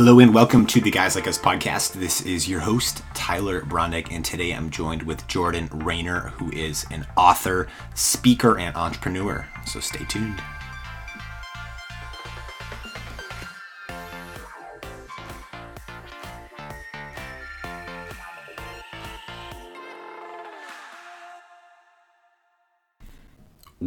Hello and welcome to the Guys Like Us podcast. This is your host, Tyler Brondick, and today I'm joined with Jordan Raynor, who is an author, speaker, and entrepreneur. So stay tuned.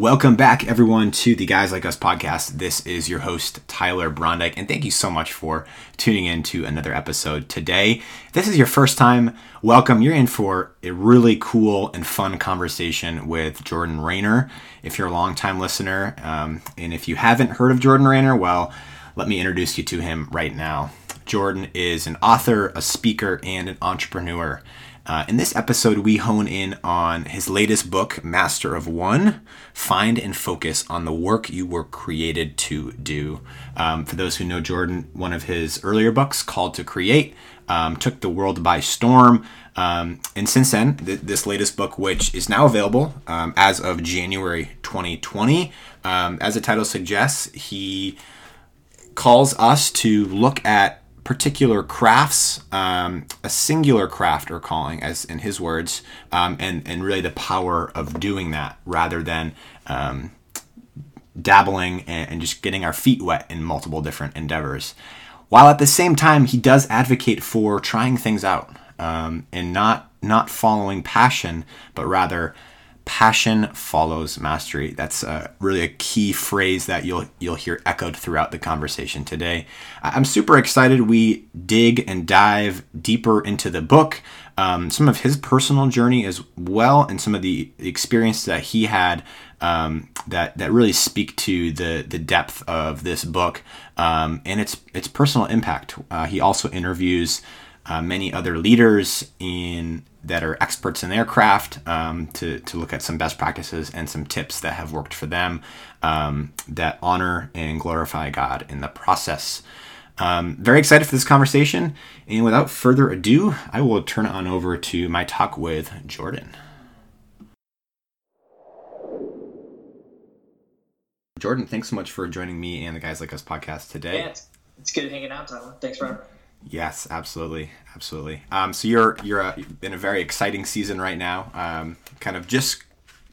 Welcome back, everyone, to the Guys Like Us podcast. This is your host, Tyler Brondick, and thank you so much for tuning in to another episode today. If this is your first time, welcome. You're in for a really cool and fun conversation with Jordan Raynor. If you're a longtime listener, um, and if you haven't heard of Jordan Raynor, well, let me introduce you to him right now. Jordan is an author, a speaker, and an entrepreneur. Uh, in this episode, we hone in on his latest book, Master of One Find and Focus on the Work You Were Created to Do. Um, for those who know Jordan, one of his earlier books, Called to Create, um, took the world by storm. Um, and since then, th- this latest book, which is now available um, as of January 2020, um, as the title suggests, he calls us to look at particular crafts, um, a singular craft or calling, as in his words, um, and and really the power of doing that rather than um, dabbling and, and, just getting our feet wet in multiple different endeavors. While at the same time, he does advocate for trying things out um, and not not following passion, but rather passion follows mastery. That's really a key phrase that you'll you'll hear echoed throughout the conversation today. I'm super excited. We dig and dive deeper into the book, um, some of his personal journey as well, and some of the experiences that he had um, that that really speak to the the depth of this book um, and its its personal impact. Uh, he also interviews. Uh, many other leaders in that are experts in their craft um, to, to look at some best practices and some tips that have worked for them um, that honor and glorify God in the process. Um, very excited for this conversation. And without further ado, I will turn it on over to my talk with Jordan. Jordan, thanks so much for joining me and the Guys Like Us podcast today. Yeah, it's, it's good hanging out, Tyler. Thanks for Yes, absolutely, absolutely. Um, so you're you're a, in a very exciting season right now, um, kind of just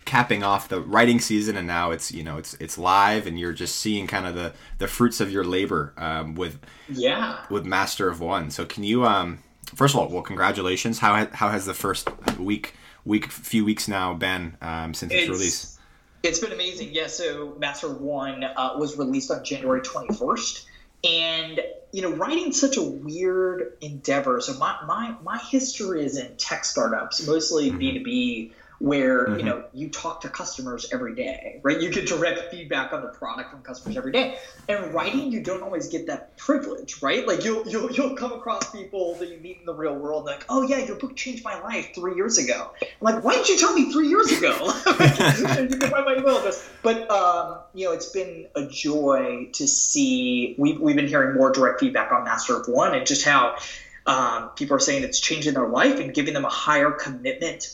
capping off the writing season, and now it's you know it's it's live, and you're just seeing kind of the the fruits of your labor um, with yeah with Master of One. So can you um, first of all, well, congratulations. How ha- how has the first week week few weeks now been um, since its, its release? It's been amazing. Yeah, so Master of One uh, was released on January 21st and you know writing such a weird endeavor so my my, my history is in tech startups mostly mm-hmm. b2b where mm-hmm. you know you talk to customers every day right? You get direct feedback on the product from customers every day. And writing you don't always get that privilege right? Like you'll you'll, you'll come across people that you meet in the real world like oh yeah your book changed my life three years ago. I'm like why didn't you tell me three years ago? You can find my email address. But um, you know it's been a joy to see we've, we've been hearing more direct feedback on master of one and just how um, people are saying it's changing their life and giving them a higher commitment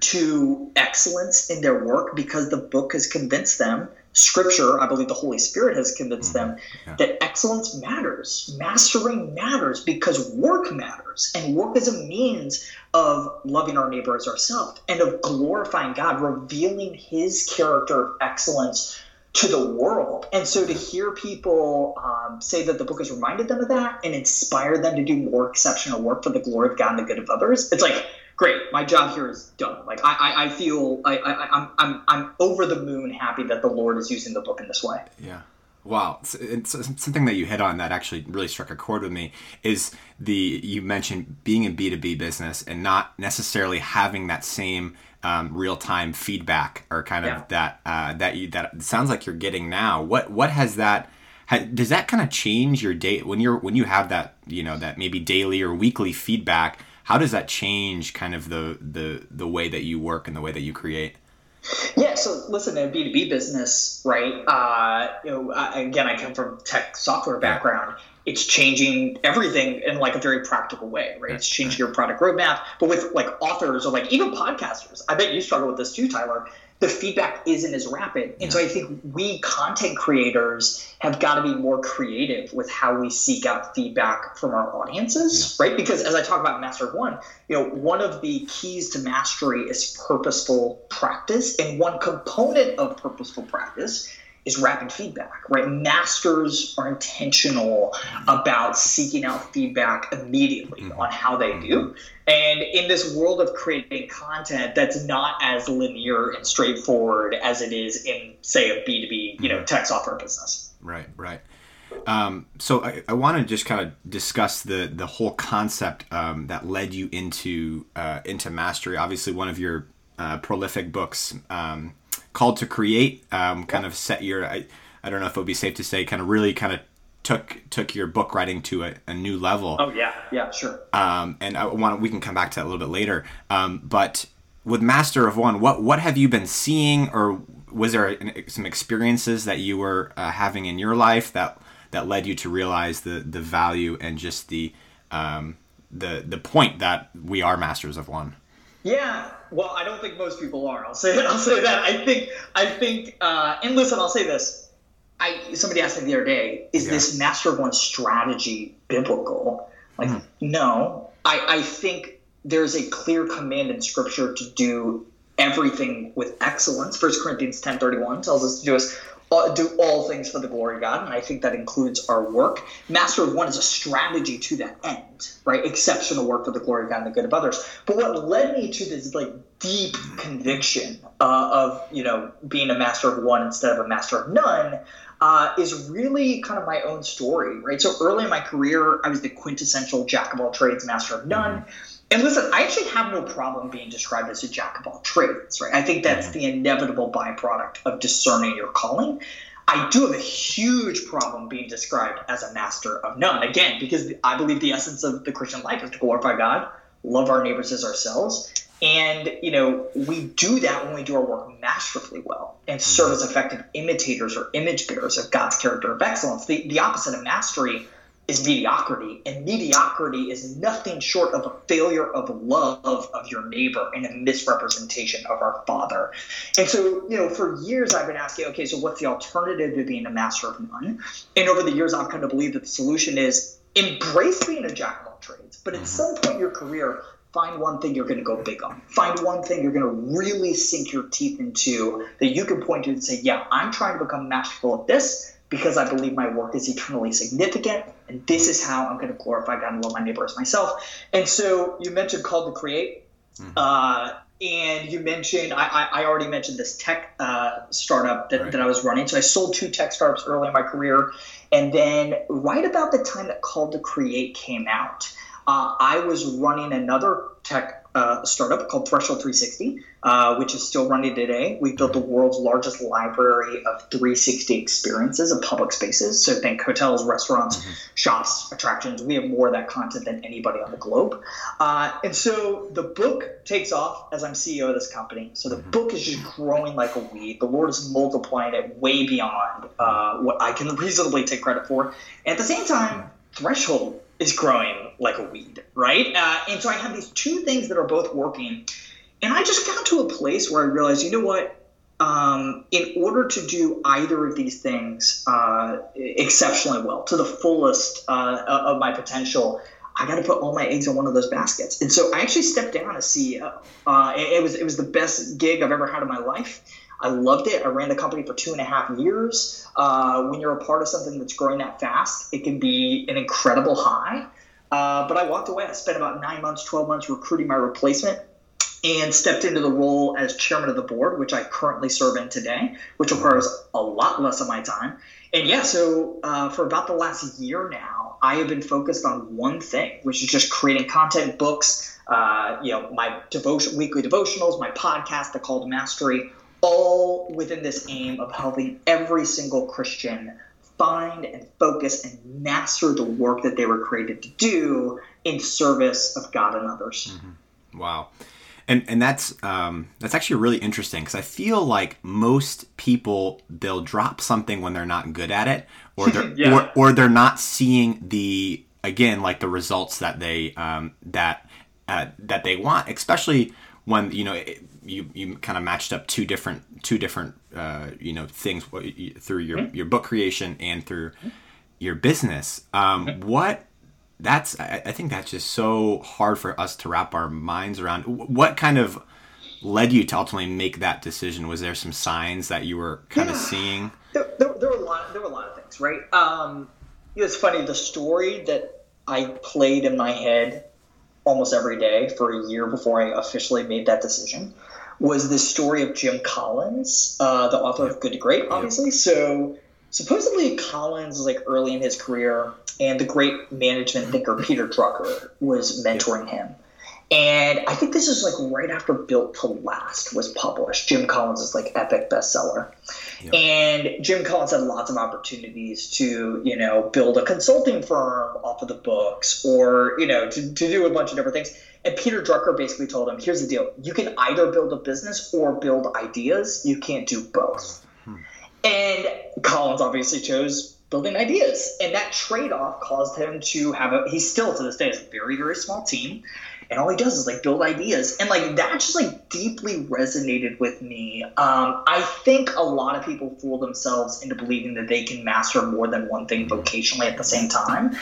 to excellence in their work because the book has convinced them scripture i believe the holy spirit has convinced mm-hmm. them yeah. that excellence matters mastering matters because work matters and work is a means of loving our neighbor as ourselves and of glorifying god revealing his character of excellence to the world and so to hear people um, say that the book has reminded them of that and inspired them to do more exceptional work for the glory of god and the good of others it's like great, my job here is done. Like I, I, I feel I, I, I'm, I'm, I'm over the moon happy that the Lord is using the book in this way. Yeah. Wow, it's, it's, something that you hit on that actually really struck a chord with me is the you mentioned being in B two B business and not necessarily having that same um, real time feedback or kind of yeah. that uh, that you that sounds like you're getting now. What what has that does that kind of change your day when you're when you have that you know that maybe daily or weekly feedback? How does that change kind of the the the way that you work and the way that you create? Yeah, so listen, in B two B business, right? Uh, you know, again, I come from tech software background. It's changing everything in like a very practical way, right? It's changing your product roadmap. But with like authors or like even podcasters, I bet you struggle with this too, Tyler. The feedback isn't as rapid. And so I think we content creators have got to be more creative with how we seek out feedback from our audiences, right? Because as I talk about Master One, you know, one of the keys to mastery is purposeful practice. And one component of purposeful practice is rapid feedback, right? Masters are intentional about seeking out feedback immediately mm-hmm. on how they do. And in this world of creating content that's not as linear and straightforward as it is in, say, a B2B, you know, mm-hmm. tech software business. Right, right. Um, so I, I want to just kind of discuss the the whole concept um, that led you into uh, into mastery. Obviously, one of your uh, prolific books um, called to create um, kind of set your I, I don't know if it would be safe to say kind of really kind of took took your book writing to a, a new level. Oh yeah. Yeah sure. Um, and i want we can come back to that a little bit later. Um, but with master of one what what have you been seeing or was there an, some experiences that you were uh, having in your life that that led you to realize the the value and just the um, the the point that we are masters of one yeah, well, I don't think most people are. I'll say I'll say that. I think I think uh, and listen, I'll say this. I somebody asked me the other day, is yeah. this master of one strategy biblical? Like, mm. no. I, I think there's a clear command in scripture to do everything with excellence. First Corinthians ten thirty one tells us to do us do all things for the glory of God, and I think that includes our work. Master of one is a strategy to that end, right? Exceptional work for the glory of God and the good of others. But what led me to this like deep conviction uh, of you know being a master of one instead of a master of none uh, is really kind of my own story, right? So early in my career, I was the quintessential jack of all trades, master of none. Mm-hmm and listen, I actually have no problem being described as a jack of all trades, right? I think that's mm-hmm. the inevitable byproduct of discerning your calling. I do have a huge problem being described as a master of none. Again, because I believe the essence of the Christian life is to glorify God, love our neighbors as ourselves. And, you know, we do that when we do our work masterfully well and serve mm-hmm. as effective imitators or image bearers of God's character of excellence. The, the opposite of mastery is mediocrity, and mediocrity is nothing short of a failure of love of your neighbor and a misrepresentation of our Father. And so, you know, for years I've been asking, okay, so what's the alternative to being a master of none? And over the years, I've come to believe that the solution is embrace being a jack of all trades, but at mm-hmm. some point in your career, find one thing you're going to go big on. Find one thing you're going to really sink your teeth into that you can point to and say, yeah, I'm trying to become masterful at this because I believe my work is eternally significant, and this is how I'm going to glorify God and love my neighbor as myself. And so you mentioned called to create, mm-hmm. uh, and you mentioned I, I, already mentioned this tech uh, startup that, right. that I was running. So I sold two tech startups early in my career, and then right about the time that Called to Create came out, uh, I was running another tech uh, startup called Threshold 360, uh, which is still running today. We built the world's largest library of 360 experiences of public spaces. So think hotels, restaurants, mm-hmm. shops, attractions. We have more of that content than anybody on the globe. Uh, and so the book takes off as I'm CEO of this company. So the mm-hmm. book is just growing like a weed. The Lord is multiplying it way beyond uh, what I can reasonably take credit for. At the same time, Threshold is growing like a weed, right? Uh, and so I have these two things that are both working. And I just got to a place where I realized, you know what? Um, in order to do either of these things uh, exceptionally well, to the fullest uh, of my potential, I got to put all my eggs in one of those baskets. And so I actually stepped down as CEO. Uh, it, it, was it was the best gig I've ever had in my life. I loved it. I ran the company for two and a half years. Uh, when you're a part of something that's growing that fast, it can be an incredible high. Uh, but I walked away. I spent about nine months, 12 months recruiting my replacement and stepped into the role as chairman of the board, which I currently serve in today, which requires a lot less of my time. And yeah, so uh, for about the last year now, I have been focused on one thing, which is just creating content, books, uh, you know, my devotion, weekly devotionals, my podcast, The Call to Mastery, all within this aim of helping every single Christian find and focus and master the work that they were created to do in service of God and others. Mm-hmm. Wow. And, and that's um, that's actually really interesting because I feel like most people they'll drop something when they're not good at it or they're yeah. or, or they're not seeing the again like the results that they um, that uh, that they want especially when you know you you kind of matched up two different two different uh, you know things through your mm-hmm. your book creation and through your business. Um, mm-hmm. What that's I, I think that's just so hard for us to wrap our minds around. What kind of led you to ultimately make that decision? Was there some signs that you were kind yeah. of seeing? There, there, there, were a lot. There were a lot of things, right? Um, it's funny. The story that I played in my head almost every day for a year before I officially made that decision was this story of Jim Collins, uh, the author of Good to Great, obviously. So supposedly Collins is like early in his career, and the great management thinker Peter Drucker was mentoring him. And I think this is like right after Built to Last was published. Jim Collins is like epic bestseller. Yep. And Jim Collins had lots of opportunities to, you know, build a consulting firm off of the books or, you know, to, to do a bunch of different things. And Peter Drucker basically told him, here's the deal. You can either build a business or build ideas. You can't do both. Hmm. And Collins obviously chose building ideas. And that trade off caused him to have a, he still to this day has a very, very small team and all he does is like build ideas and like that just like deeply resonated with me um, i think a lot of people fool themselves into believing that they can master more than one thing vocationally at the same time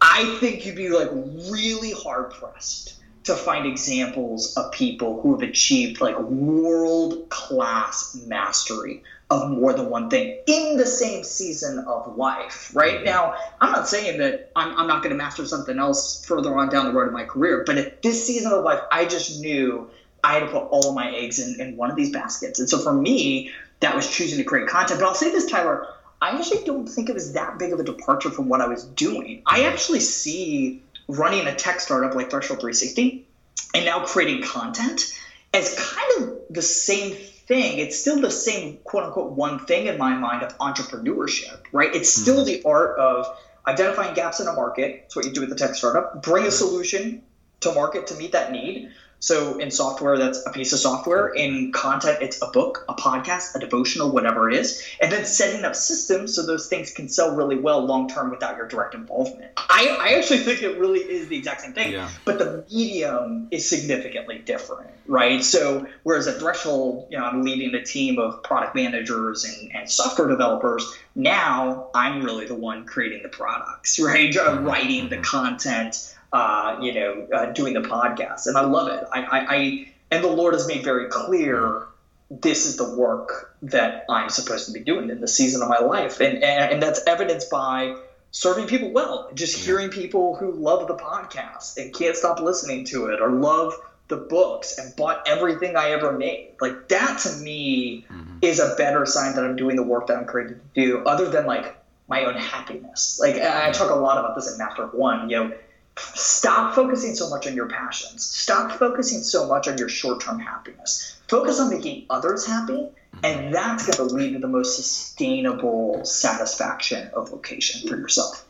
i think you'd be like really hard pressed to find examples of people who have achieved like world class mastery of more than one thing in the same season of life, right? Mm-hmm. Now, I'm not saying that I'm, I'm not going to master something else further on down the road of my career, but at this season of life, I just knew I had to put all of my eggs in, in one of these baskets. And so for me, that was choosing to create content. But I'll say this, Tyler, I actually don't think it was that big of a departure from what I was doing. I mm-hmm. actually see running a tech startup like Threshold 360 and now creating content as kind of the same thing. It's still the same quote unquote one thing in my mind of entrepreneurship, right? It's still mm-hmm. the art of identifying gaps in a market. It's what you do with the tech startup. Bring a solution to market to meet that need. So in software, that's a piece of software. In content, it's a book, a podcast, a devotional, whatever it is. And then setting up systems so those things can sell really well long term without your direct involvement. I, I actually think it really is the exact same thing, yeah. but the medium is significantly different, right? So whereas at Threshold, you know, I'm leading a team of product managers and, and software developers. Now I'm really the one creating the products, right? Mm-hmm. Writing the content uh, you know, uh, doing the podcast, and I love it. I, I, I, and the Lord has made very clear this is the work that I'm supposed to be doing in the season of my life, and and, and that's evidenced by serving people well, just hearing people who love the podcast and can't stop listening to it, or love the books and bought everything I ever made. Like that to me mm-hmm. is a better sign that I'm doing the work that I'm created to do, other than like my own happiness. Like I talk a lot about this in Master One. You know, stop focusing so much on your passions. Stop focusing so much on your short term happiness. Focus on making others happy, and that's going to lead to the most sustainable satisfaction of vocation for yourself.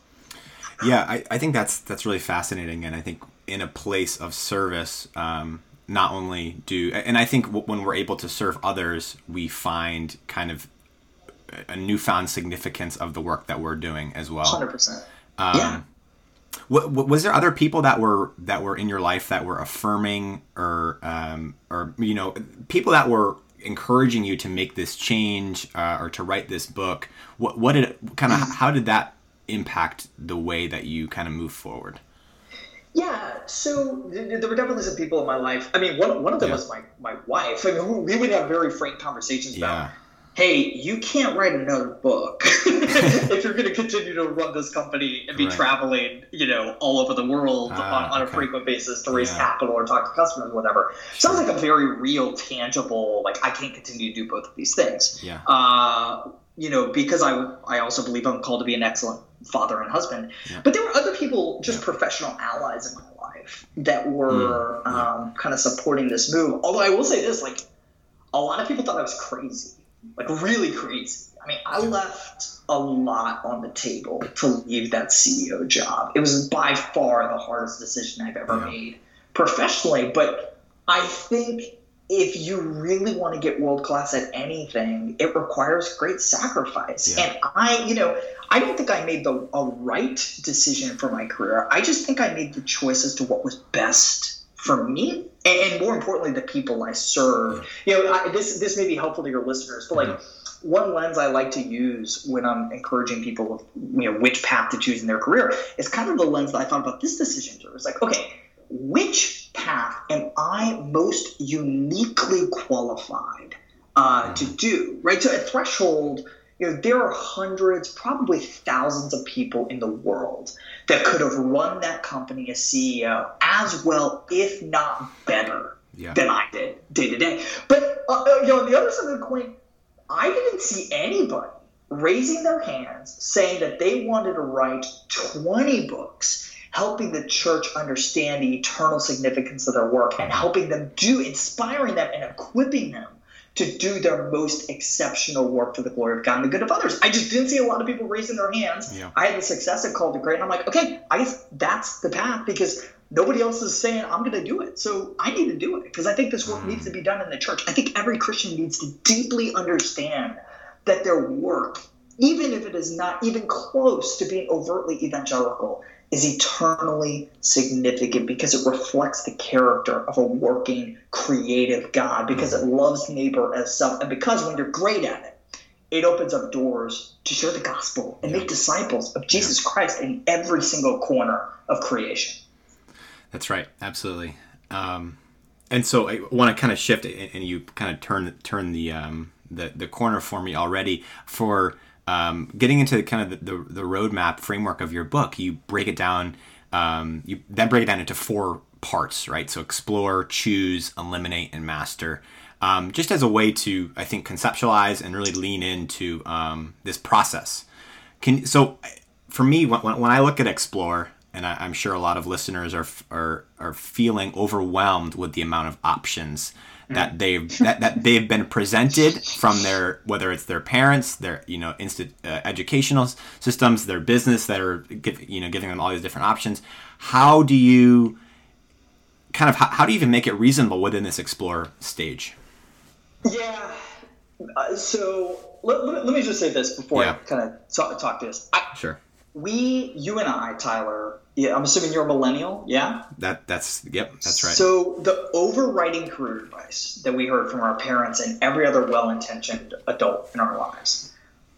Yeah, I, I think that's that's really fascinating, and I think in a place of service, um, not only do, and I think when we're able to serve others, we find kind of a newfound significance of the work that we're doing as well. Hundred um, percent. Yeah was there other people that were that were in your life that were affirming or um, or you know people that were encouraging you to make this change uh, or to write this book? What what did kind of how did that impact the way that you kind of move forward? Yeah, so there were definitely some people in my life. I mean, one, one of them yeah. was my, my wife. I mean, we would have very frank conversations about yeah hey, you can't write another book if you're going to continue to run this company and be right. traveling, you know, all over the world ah, on, on okay. a frequent basis to raise yeah. capital or talk to customers, or whatever. Sounds like a very real, tangible, like I can't continue to do both of these things. Yeah. Uh, you know, because I, I also believe I'm called to be an excellent father and husband. Yeah. But there were other people, just yeah. professional allies in my life, that were mm, um, kind of supporting this move. Although I will say this, like, a lot of people thought I was crazy like really crazy. I mean, I left a lot on the table to leave that CEO job. It was by far the hardest decision I've ever yeah. made professionally. But I think if you really want to get world class at anything, it requires great sacrifice. Yeah. And I, you know, I don't think I made the a right decision for my career. I just think I made the choice as to what was best for me and, more importantly, the people I serve. You know, I, this this may be helpful to your listeners, but like. One lens I like to use when I'm encouraging people of you know which path to choose in their career is kind of the lens that I thought about this decision through. It's like, okay, which path am I most uniquely qualified uh, to mm-hmm. do? Right. So a threshold, you know, there are hundreds, probably thousands of people in the world that could have run that company as CEO as well, if not better, yeah. than I did day to day. But uh, uh, you know, on the other side of the coin I didn't see anybody raising their hands saying that they wanted to write 20 books helping the church understand the eternal significance of their work and helping them do inspiring them and equipping them to do their most exceptional work for the glory of God and the good of others. I just didn't see a lot of people raising their hands. Yeah. I had the success at Called to Create, and I'm like, okay, I guess that's the path because nobody else is saying I'm going to do it. So I need to do it because I think this work needs to be done in the church. I think every Christian needs to deeply understand that their work, even if it is not even close to being overtly evangelical, is eternally significant because it reflects the character of a working, creative God, because it loves neighbor as self, and because when you're great at it, it opens up doors to share the gospel and make disciples of Jesus Christ in every single corner of creation. That's right, absolutely. Um, and so I want to kind of shift, and you kind of turn turn the um, the the corner for me already. For um, getting into kind of the, the, the roadmap framework of your book. You break it down. Um, you then break it down into four parts, right? So explore, choose, eliminate, and master. Um, just as a way to, I think, conceptualize and really lean into um, this process. Can so for me when, when I look at explore, and I, am sure a lot of listeners are, are are feeling overwhelmed with the amount of options that mm. they've that, that they've been presented from their whether it's their parents, their you know uh, educational systems, their business that are give, you know giving them all these different options. How do you kind of how, how do you even make it reasonable within this explore stage? Yeah. Uh, so let, let, let, me just say this before yeah. I kind of talk, talk to this. I, sure. We, you and I, Tyler, yeah, I'm assuming you're a millennial. Yeah. That that's yep, that's right. So the overriding career advice that we heard from our parents and every other well-intentioned adult in our lives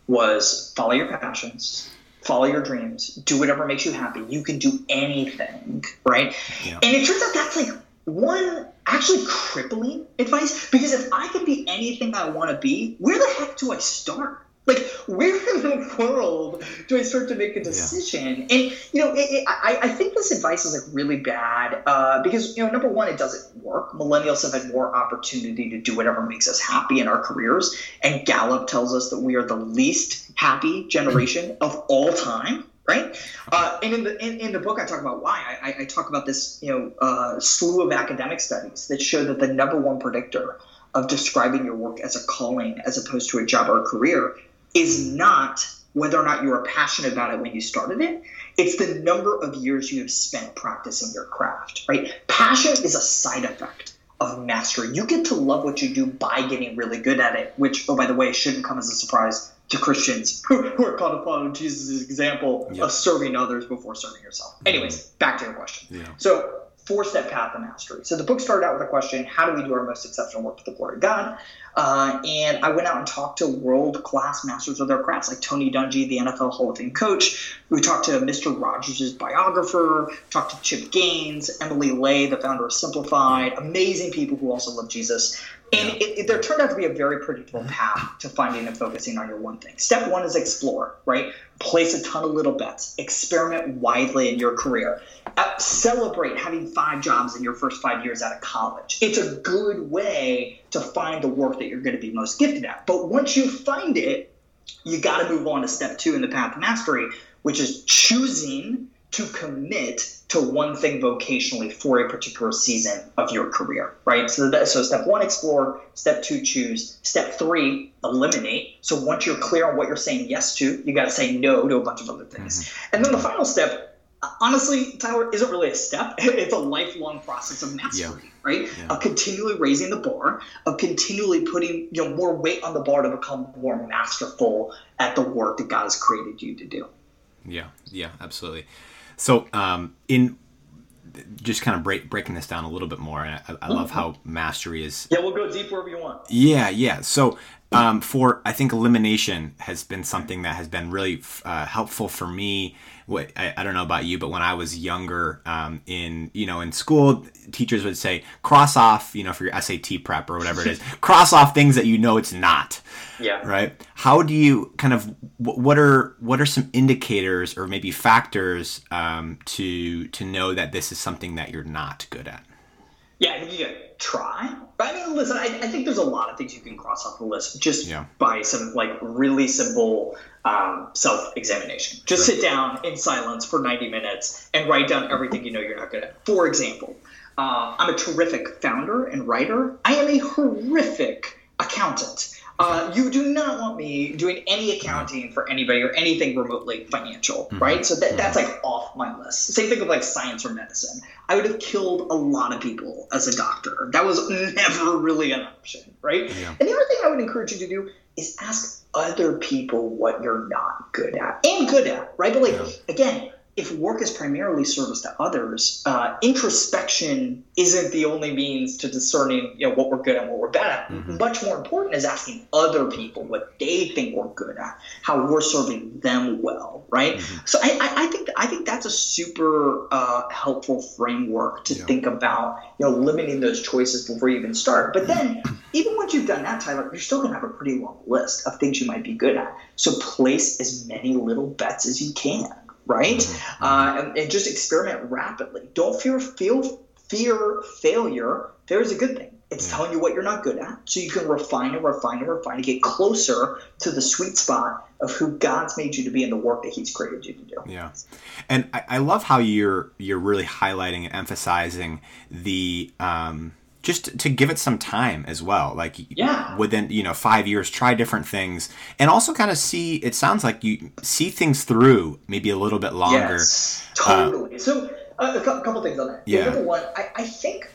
was follow your passions, follow your dreams, do whatever makes you happy. You can do anything, right? Yeah. And it turns out that's like one actually crippling advice because if I could be anything I want to be, where the heck do I start? Like, where in the world do I start to make a decision? Yeah. And you know, it, it, I, I think this advice is like really bad uh, because you know, number one, it doesn't work. Millennials have had more opportunity to do whatever makes us happy in our careers, and Gallup tells us that we are the least happy generation of all time right? Uh, and in the in, in, the book, I talk about why. I, I talk about this, you know, uh, slew of academic studies that show that the number one predictor of describing your work as a calling as opposed to a job or a career is not whether or not you were passionate about it when you started it. It's the number of years you have spent practicing your craft, right? Passion is a side effect of mastery. You get to love what you do by getting really good at it, which, oh, by the way, shouldn't come as a surprise to Christians who, are called upon Jesus' example of serving others before serving yourself. Anyways, back to your question. Yeah. So, four step path to mastery. So, the book started out with a question How do we do our most exceptional work for the glory of God? Uh, and I went out and talked to world class masters of their crafts, like Tony Dungy, the NFL Hall of Fame coach. We talked to Mr. Rogers' biographer, talked to Chip Gaines, Emily Ley, the founder of Simplified, amazing people who also love Jesus. And it, it, there turned out to be a very predictable path to finding and focusing on your one thing. Step one is explore, right? Place a ton of little bets, experiment widely in your career, uh, celebrate having five jobs in your first five years out of college. It's a good way to find the work that you're going to be most gifted at. But once you find it, you got to move on to step two in the path to mastery, which is choosing to commit to one thing vocationally for a particular season of your career, right? So, that, so step one, explore. Step two, choose. Step three, eliminate. So once you're clear on what you're saying yes to, you got to say no to a bunch of other things. Mm-hmm. And then the final step, honestly, Tyler, isn't really a step. It's a lifelong process of mastery, yeah. right? Yeah. Of continually raising the bar, of continually putting you know more weight on the bar to become more masterful at the work that God has created you to do. Yeah, yeah, absolutely. So, um, in just kind of break, breaking this down a little bit more. And I, I love how mastery is. Yeah, we'll go deep wherever you want. Yeah, yeah. So um, for I think elimination has been something that has been really uh, helpful for me. What I, I, don't know about you, but when I was younger, um, in you know in school, teachers would say cross off, you know, for your SAT prep or whatever it is, cross off things that you know it's not. Yeah. Right. How do you kind of what are what are some indicators or maybe factors um, to to know that this is something that you're not good at? Yeah, I think you gotta try. I mean, listen, I, I, think there's a lot of things you can cross off the list just yeah. by some like really simple um, self-examination. Just sure. sit down in silence for 90 minutes and write down everything you know you're not good at. For example, uh, I'm a terrific founder and writer. I am a horrific accountant. Uh, you do not want me doing any accounting for anybody or anything remotely financial, mm-hmm. right? So that, that's like off my list. Same thing with like science or medicine. I would have killed a lot of people as a doctor. That was never really an option, right? Yeah. And the other thing I would encourage you to do is ask other people what you're not good at and good at, right? But like, yeah. again, if work is primarily service to others, uh, introspection isn't the only means to discerning you know what we're good at and what we're bad at. Mm-hmm. Much more important is asking other people what they think we're good at, how we're serving them well, right? Mm-hmm. So I, I, I, think I think that's a super uh, helpful framework to yeah. think about, you know, limiting those choices before you even start. But then, even once you've done that, Tyler, you're still gonna have a pretty long list of things you might be good at. So place as many little bets as you can right? Mm-hmm. Uh, and, and, just experiment rapidly. Don't fear feel fear failure. Failure is a good thing. It's telling you what you're not good at, so you can refine and refine and refine and get closer to the sweet spot of who God's made you to be and the work that He's created you to do. Yeah, and I, I love how you're you're really highlighting and emphasizing the um, just to give it some time as well like yeah. within you know five years try different things and also kind of see it sounds like you see things through maybe a little bit longer. Yes, totally. Uh, so uh, a couple things on that. Yeah. Number one I, I think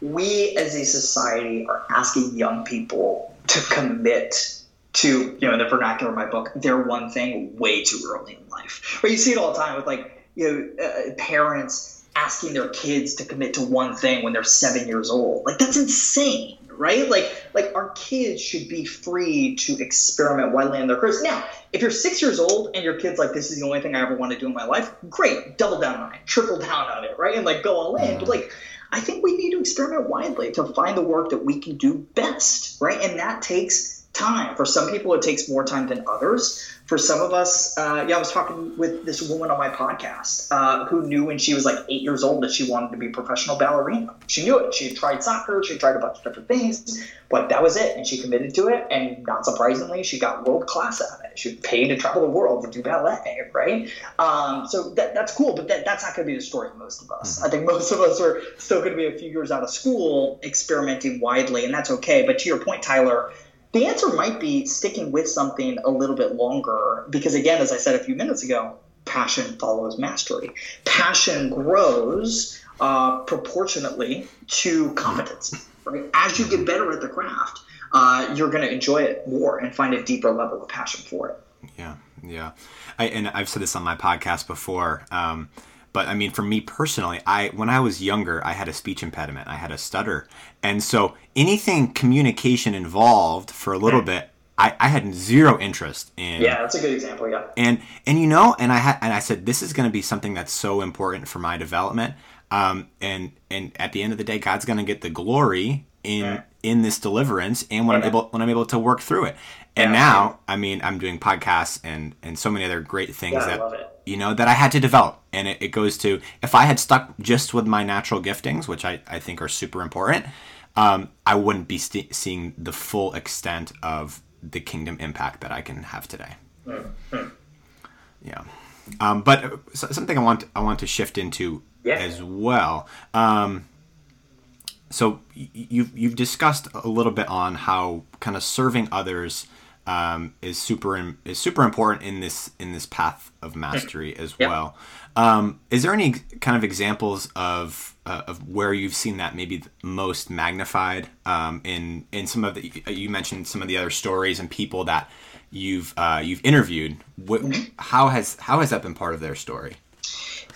we as a society are asking young people to commit to you know in the vernacular of my book their one thing way too early in life. Where you see it all the time with like you know uh, parents asking their kids to commit to one thing when they're seven years old. Like that's insane, right? Like like our kids should be free to experiment widely in their careers. Now, if you're six years old and your kid's like, this is the only thing I ever want to do in my life, great, double down on it, triple down on it, right? And like go all in. But like I think we need to experiment widely to find the work that we can do best, right? And that takes time. For some people, it takes more time than others for some of us, uh, yeah, I was talking with this woman on my podcast uh, who knew when she was like eight years old that she wanted to be a professional ballerina. She knew it. She tried soccer, she tried a bunch of different things, but that was it. And she committed to it. And not surprisingly, she got world class at it. She paid to travel the world to do ballet, right? Um, so that, that's cool, but that, that's not going to be the story of most of us. Mm-hmm. I think most of us are still going to be a few years out of school experimenting widely, and that's okay. But to your point, Tyler, the answer might be sticking with something a little bit longer because, again, as I said a few minutes ago, passion follows mastery. Passion grows uh, proportionately to competence. Right? As you get better at the craft, uh, you're going to enjoy it more and find a deeper level of passion for it. Yeah, yeah. I, and I've said this on my podcast before. Um, but I mean, for me personally, I when I was younger, I had a speech impediment. I had a stutter, and so anything communication involved for a little bit, I, I had zero interest in. Yeah, that's a good example. Yeah. And and you know, and I had and I said this is going to be something that's so important for my development. Um, and and at the end of the day, God's going to get the glory in yeah. in this deliverance, and when yeah. I'm able when I'm able to work through it. And yeah, now, I mean, I'm doing podcasts and and so many other great things that you know that I had to develop. And it, it goes to if I had stuck just with my natural giftings, which I I think are super important, um, I wouldn't be st- seeing the full extent of the kingdom impact that I can have today. Mm-hmm. Yeah. Um, but uh, something I want I want to shift into yeah. as well. Um, so you've you've discussed a little bit on how kind of serving others um, is super is super important in this in this path of mastery as yep. well. Um, is there any kind of examples of uh, of where you've seen that maybe most magnified um, in in some of the you mentioned some of the other stories and people that you've uh, you've interviewed? What, mm-hmm. how has how has that been part of their story?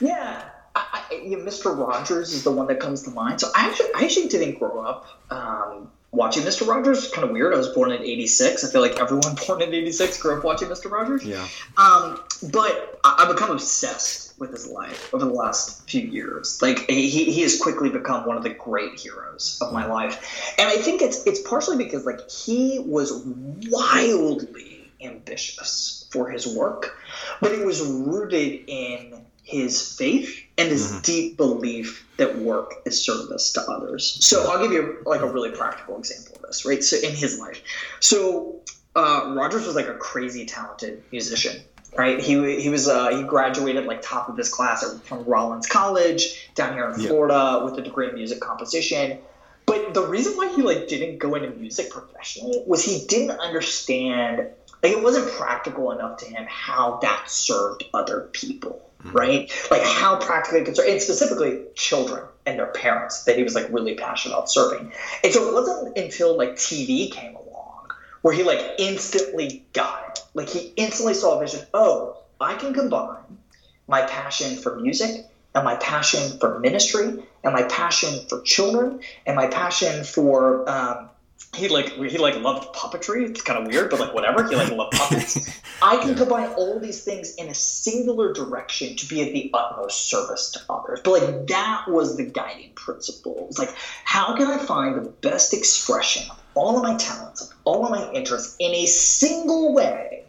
Yeah, I, you know, Mr. Rogers is the one that comes to mind. So I actually, I actually didn't grow up um, watching Mr. Rogers. Kind of weird. I was born in '86. I feel like everyone born in '86 grew up watching Mr. Rogers. Yeah. Um, but I, I've become obsessed with his life over the last few years. Like he, he has quickly become one of the great heroes of my life, and I think it's it's partially because like he was wildly ambitious for his work, but it was rooted in his faith and his Mhm. deep belief that work is service to others. So I'll give you like a really practical example of this, right? So in his life, so uh, Rogers was like a crazy talented musician, right? He he was uh, he graduated like top of his class from Rollins College down here in Yeah. Florida with a degree in music composition. But the reason why he like didn't go into music professionally was he didn't understand like it wasn't practical enough to him how that served other people right? Like how practically concerned, and specifically children and their parents that he was like really passionate about serving. And so it wasn't until like tv came along where he like instantly got it. Like he instantly saw a vision oh i can combine my passion for music and my passion for ministry and my passion for children and my passion for um, he like he like loved puppetry. It's kind of weird, but like whatever. He like loved puppets. I can Yeah. combine all these things in a singular direction to be at the utmost service to others. But like that was the guiding principle. It's like how can I find the best expression of all of my talents, of all of my interests in a single way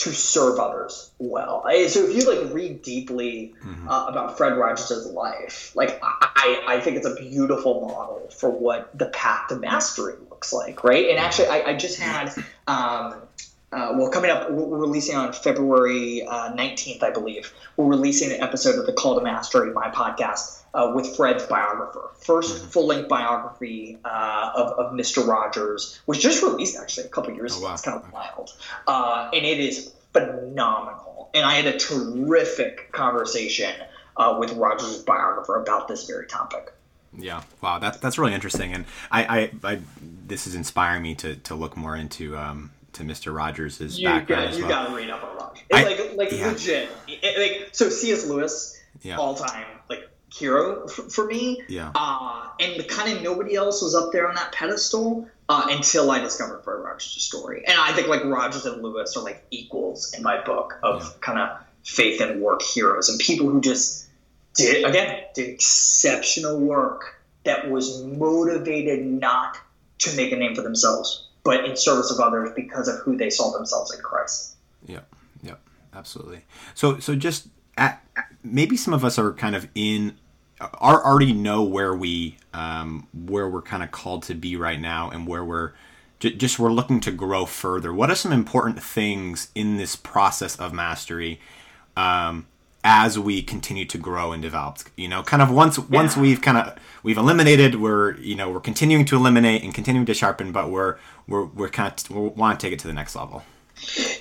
to serve others well. So if you like read deeply Mhm. uh, about Fred Rogers' life, like I, I I think it's a beautiful model for what the path to mastery looks like, right? And actually, I, I just had. Um, uh, well, coming up, we're releasing on February uh, 19th, I believe. We're releasing an episode of the Call to Mastery, my podcast, uh, with Fred's biographer. 1st Mhm. full length biography uh, of, of Mr. Rogers, was just released actually a couple years Oh, ago. wow. It's kind of wild. Uh, and it is phenomenal. And I had a terrific conversation uh, with Rogers' biographer about this very topic. Yeah. Wow. That, that's really interesting. And I, I, I, this is inspiring me to, to look more into, um, to Mr. Rogers' You background got as you well. got to read up on Rogers. I- like like yeah. legit. It- like so, C.S. Lewis, Yeah. all time like hero f- for me. Yeah. Uh, and kind of nobody else was up there on that pedestal uh, until I discovered Fred Rogers' story. And I think like Rogers and Lewis are like equals in my book of Yeah. kind of faith and work heroes and people who just did again did exceptional work that was motivated not to make a name for themselves, but in service of others because of who they saw themselves in Christ. Yep, yep, absolutely. So, so just at, maybe some of us are kind of in, are already know where we, um, where we're kind of called to be right now, and where we're j- just we're looking to grow further. What are some important things in this process of mastery? Um, as we continue to grow and develop, you know, kind of once once we've kind of we've eliminated, we're you know we're continuing to eliminate and continuing to sharpen, but we're we're we're kind of we want to take it to the next level.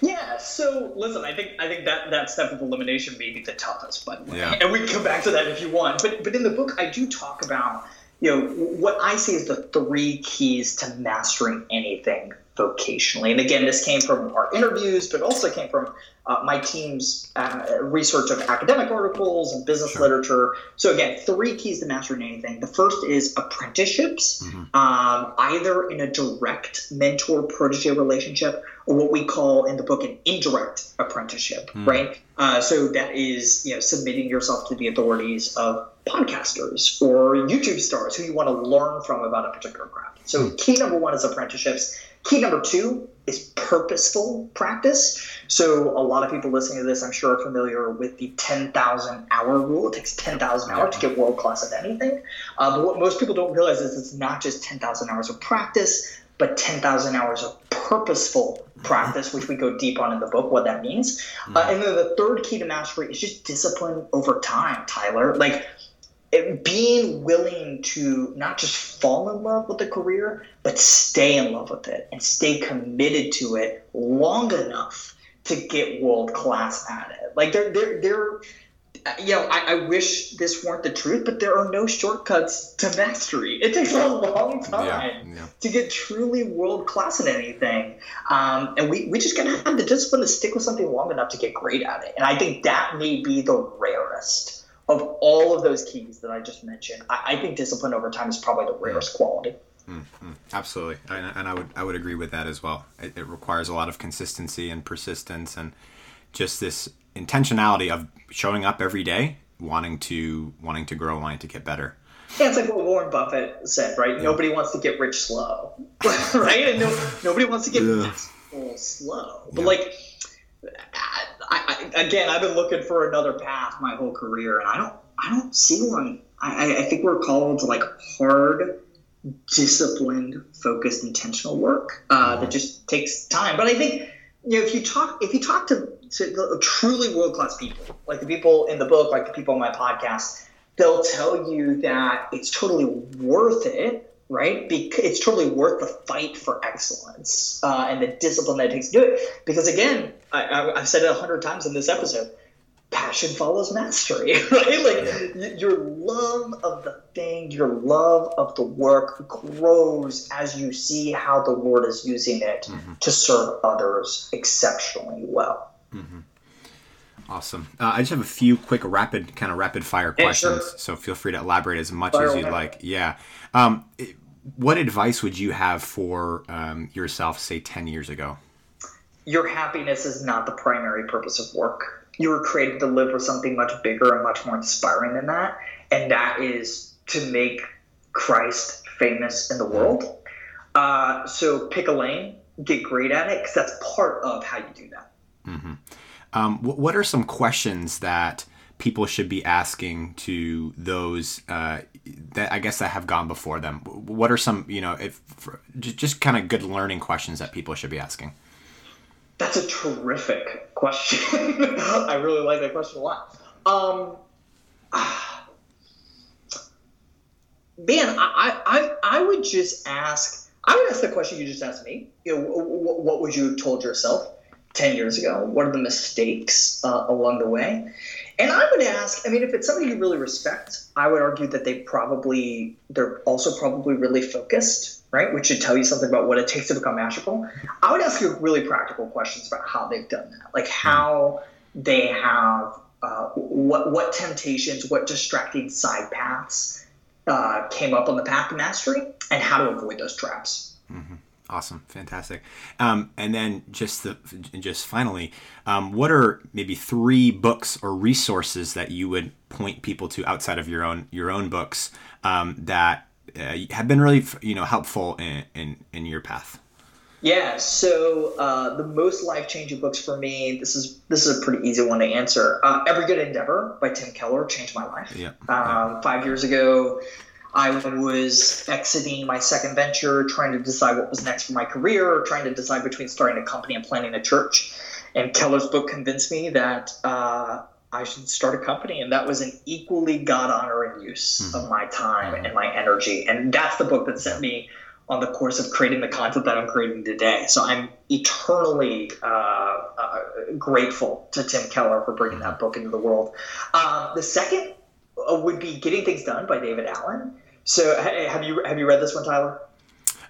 Yeah, so listen, I think I think that that step of elimination may be the toughest, way. Yeah. And we can come back to that if you want. But but in the book I do talk about, you know, what I see as the three keys to mastering anything vocationally. And again, this came from our interviews, but also came from uh, my team's uh, research of academic articles and business Sure. literature. So again, three keys to mastering anything. The first is apprenticeships, Mhm. um, either in a direct mentor protege relationship or what we call in the book an indirect apprenticeship, Mm. right? Uh, so that is you know submitting yourself to the authorities of podcasters or YouTube stars who you want to learn from about a particular craft. So key number one is apprenticeships. Key number two is purposeful practice. So a lot of people listening to this, I'm sure, are familiar with the 10,000 hour rule. It takes 10,000 hours to get world class at anything. Uh, but what most people don't realize is it's not just 10,000 hours of practice, but 10,000 hours of purposeful practice, which we go deep on in the book, what that means. Uh, and then the third key to mastery is just discipline over time, Tyler. Like it, being willing to not just fall in love with a career, but stay in love with it and stay committed to it long enough to get world class at it. Like there, there, there. You know, I, I wish this weren't the truth, but there are no shortcuts to mastery. It takes a long time Yeah, yeah. to get truly world class in anything. Um, and we, we just gotta have the discipline to stick with something long enough to get great at it. And I think that may be the rarest of all of those keys that I just mentioned, I, I think discipline over time is probably the rarest quality. Mm-hmm. Absolutely, and, and, I would I would agree with that as well. It, it, requires a lot of consistency and persistence, and just this intentionality of showing up every day, wanting to wanting to grow, wanting to get better. Yeah, it's like what Warren Buffett said, right? Yeah. Nobody wants to get rich slow, right? And no, nobody wants to get yeah. slow. But yeah. like, I, I, again, I've been looking for another path my whole career, and I don't, I don't see one. I, I think we're called to like hard, disciplined, focused, intentional work uh, that mm-hmm. just takes time. But I think you know if you talk if you talk to, to truly world class people, like the people in the book, like the people on my podcast, they'll tell you that it's totally worth it right? Because it's totally worth the fight for excellence uh, and the discipline that it takes to do it. Because again, I, have said it a hundred times in this episode. Passion follows mastery, right? Like your love of the thing, your love of the work grows as you see how the Lord is using it mm-hmm. to serve others exceptionally well. Mm-hmm. Awesome. Uh, I just have a few quick, rapid, kind of rapid fire questions. Yeah, sure. So feel free to elaborate as much fire as you'd like. Yeah. Um, what advice would you have for um, yourself, say, 10 years ago? Your happiness is not the primary purpose of work. You were created to live for something much bigger and much more inspiring than that. And that is to make Christ famous in the world. Uh, so pick a lane, get great at it, because that's part of how you do that. Mm-hmm. Um, what are some questions that people should be asking to those uh, that I guess that have gone before them? What are some, you know, if for, just kind of good learning questions that people should be asking? That's a terrific question. I really like that question a lot. Um, man, I, I, I would just ask. I would ask the question you just asked me. You know, what would you have told yourself? 10 years ago? What are the mistakes uh, along the way? And I would ask, I mean, if it's somebody you really respect, I would argue that they probably, they're also probably really focused, right? Which should tell you something about what it takes to become masterful. I would ask you really practical questions about how they've done that, like how they have, uh, what, what temptations, what distracting side paths uh, came up on the path to mastery, and how to avoid those traps. Mm-hmm. Awesome, fantastic. Um, and then just the just finally, um, what are maybe three books or resources that you would point people to outside of your own your own books um, that uh, have been really you know helpful in in, in your path? Yeah, so uh, the most life changing books for me. This is this is a pretty easy one to answer. Uh, Every Good Endeavor by Tim Keller changed my life. Yeah, um, yeah. Five years ago, I was exiting my second venture, trying to decide what was next for my career, trying to decide between starting a company and planning a church. And Keller's book convinced me that uh, I should start a company, and that was an equally God honoring use mm-hmm. of my time mm-hmm. and my energy. And that's the book that sent me on the course of creating the content that I'm creating today. So I'm eternally uh, uh, grateful to Tim Keller for bringing that book into the world. Um, the second uh, would be Getting Things Done by David Allen. So have you have you read this one, Tyler?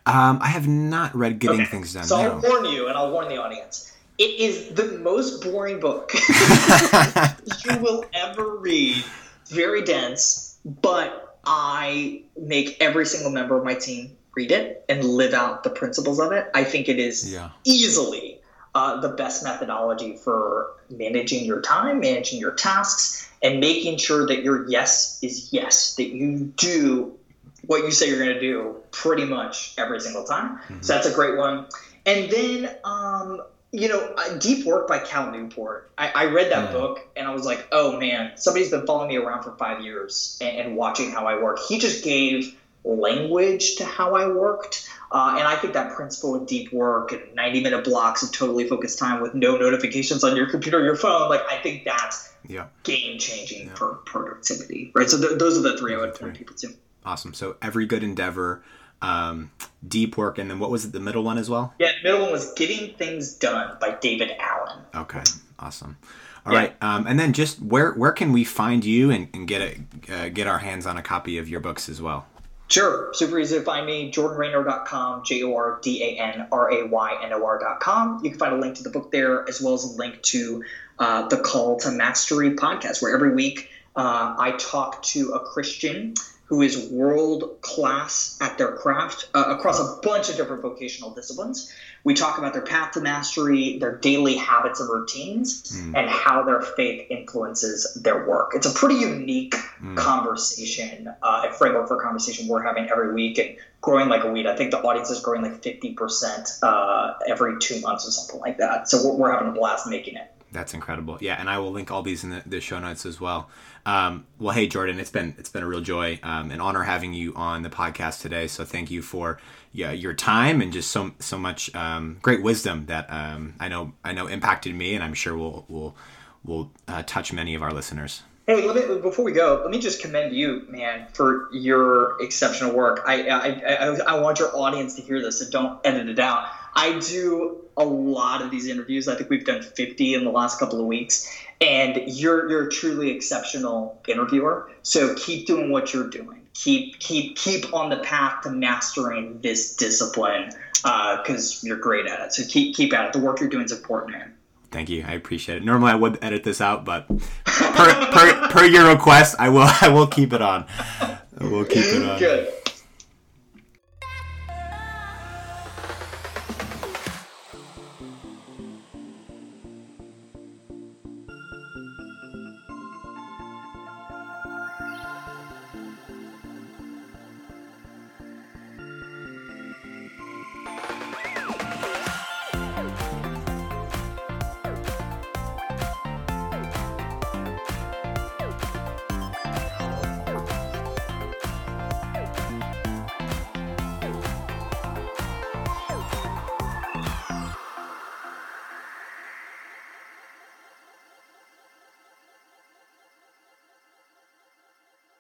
Um, I have not read Getting okay. Things Done. So no. I'll warn you, and I'll warn the audience. It is the most boring book you will ever read. Very dense, but I make every single member of my team read it and live out the principles of it. I think it is yeah. easily uh, the best methodology for managing your time, managing your tasks, and making sure that your yes is yes, that you do what you say you're going to do pretty much every single time. Mm-hmm. So that's a great one. And then, um, you know, Deep Work by Cal Newport. I, I read that mm. book and I was like, oh man, somebody's been following me around for five years and, and watching how I work. He just gave language to how I worked. Uh, and I think that principle of deep work and 90 minute blocks of totally focused time with no notifications on your computer or your phone, like I think that's yeah. game changing yeah. for productivity, right? So th- those are the three I would point people to. Awesome. So every good endeavor, um, deep work, and then what was it, the middle one as well? Yeah, the middle one was Getting Things Done by David Allen. Okay, awesome. All yeah. right, um, and then just where where can we find you and, and get a uh, get our hands on a copy of your books as well? Sure. Super easy to find me. JordanRaynor.com, J O R D A N R A Y N O R.com. You can find a link to the book there, as well as a link to uh, the Call to Mastery podcast, where every week Uh, I talk to a Christian who is world class at their craft uh, across a bunch of different vocational disciplines. We talk about their path to mastery, their daily habits and routines, mm. and how their faith influences their work. It's a pretty unique mm. conversation, uh, a framework for conversation we're having every week and growing like a weed. I think the audience is growing like 50% uh, every two months or something like that. So we're, we're having a blast making it. That's incredible. Yeah, and I will link all these in the, the show notes as well. Um, well, hey Jordan, it's been it's been a real joy, um, an honor having you on the podcast today. So thank you for yeah, your time and just so so much um, great wisdom that um, I know I know impacted me, and I'm sure will will will uh, touch many of our listeners. Hey, let me before we go, let me just commend you, man, for your exceptional work. I I, I, I want your audience to hear this, so don't edit it out. I do a lot of these interviews. I think we've done 50 in the last couple of weeks, and you're you're a truly exceptional interviewer. So keep doing what you're doing. Keep keep keep on the path to mastering this discipline because uh, you're great at it. So keep keep at it. The work you're doing is important, man. Thank you. I appreciate it. Normally I would edit this out, but per, per, per your request, I will I will keep it on. I will keep it on. Good.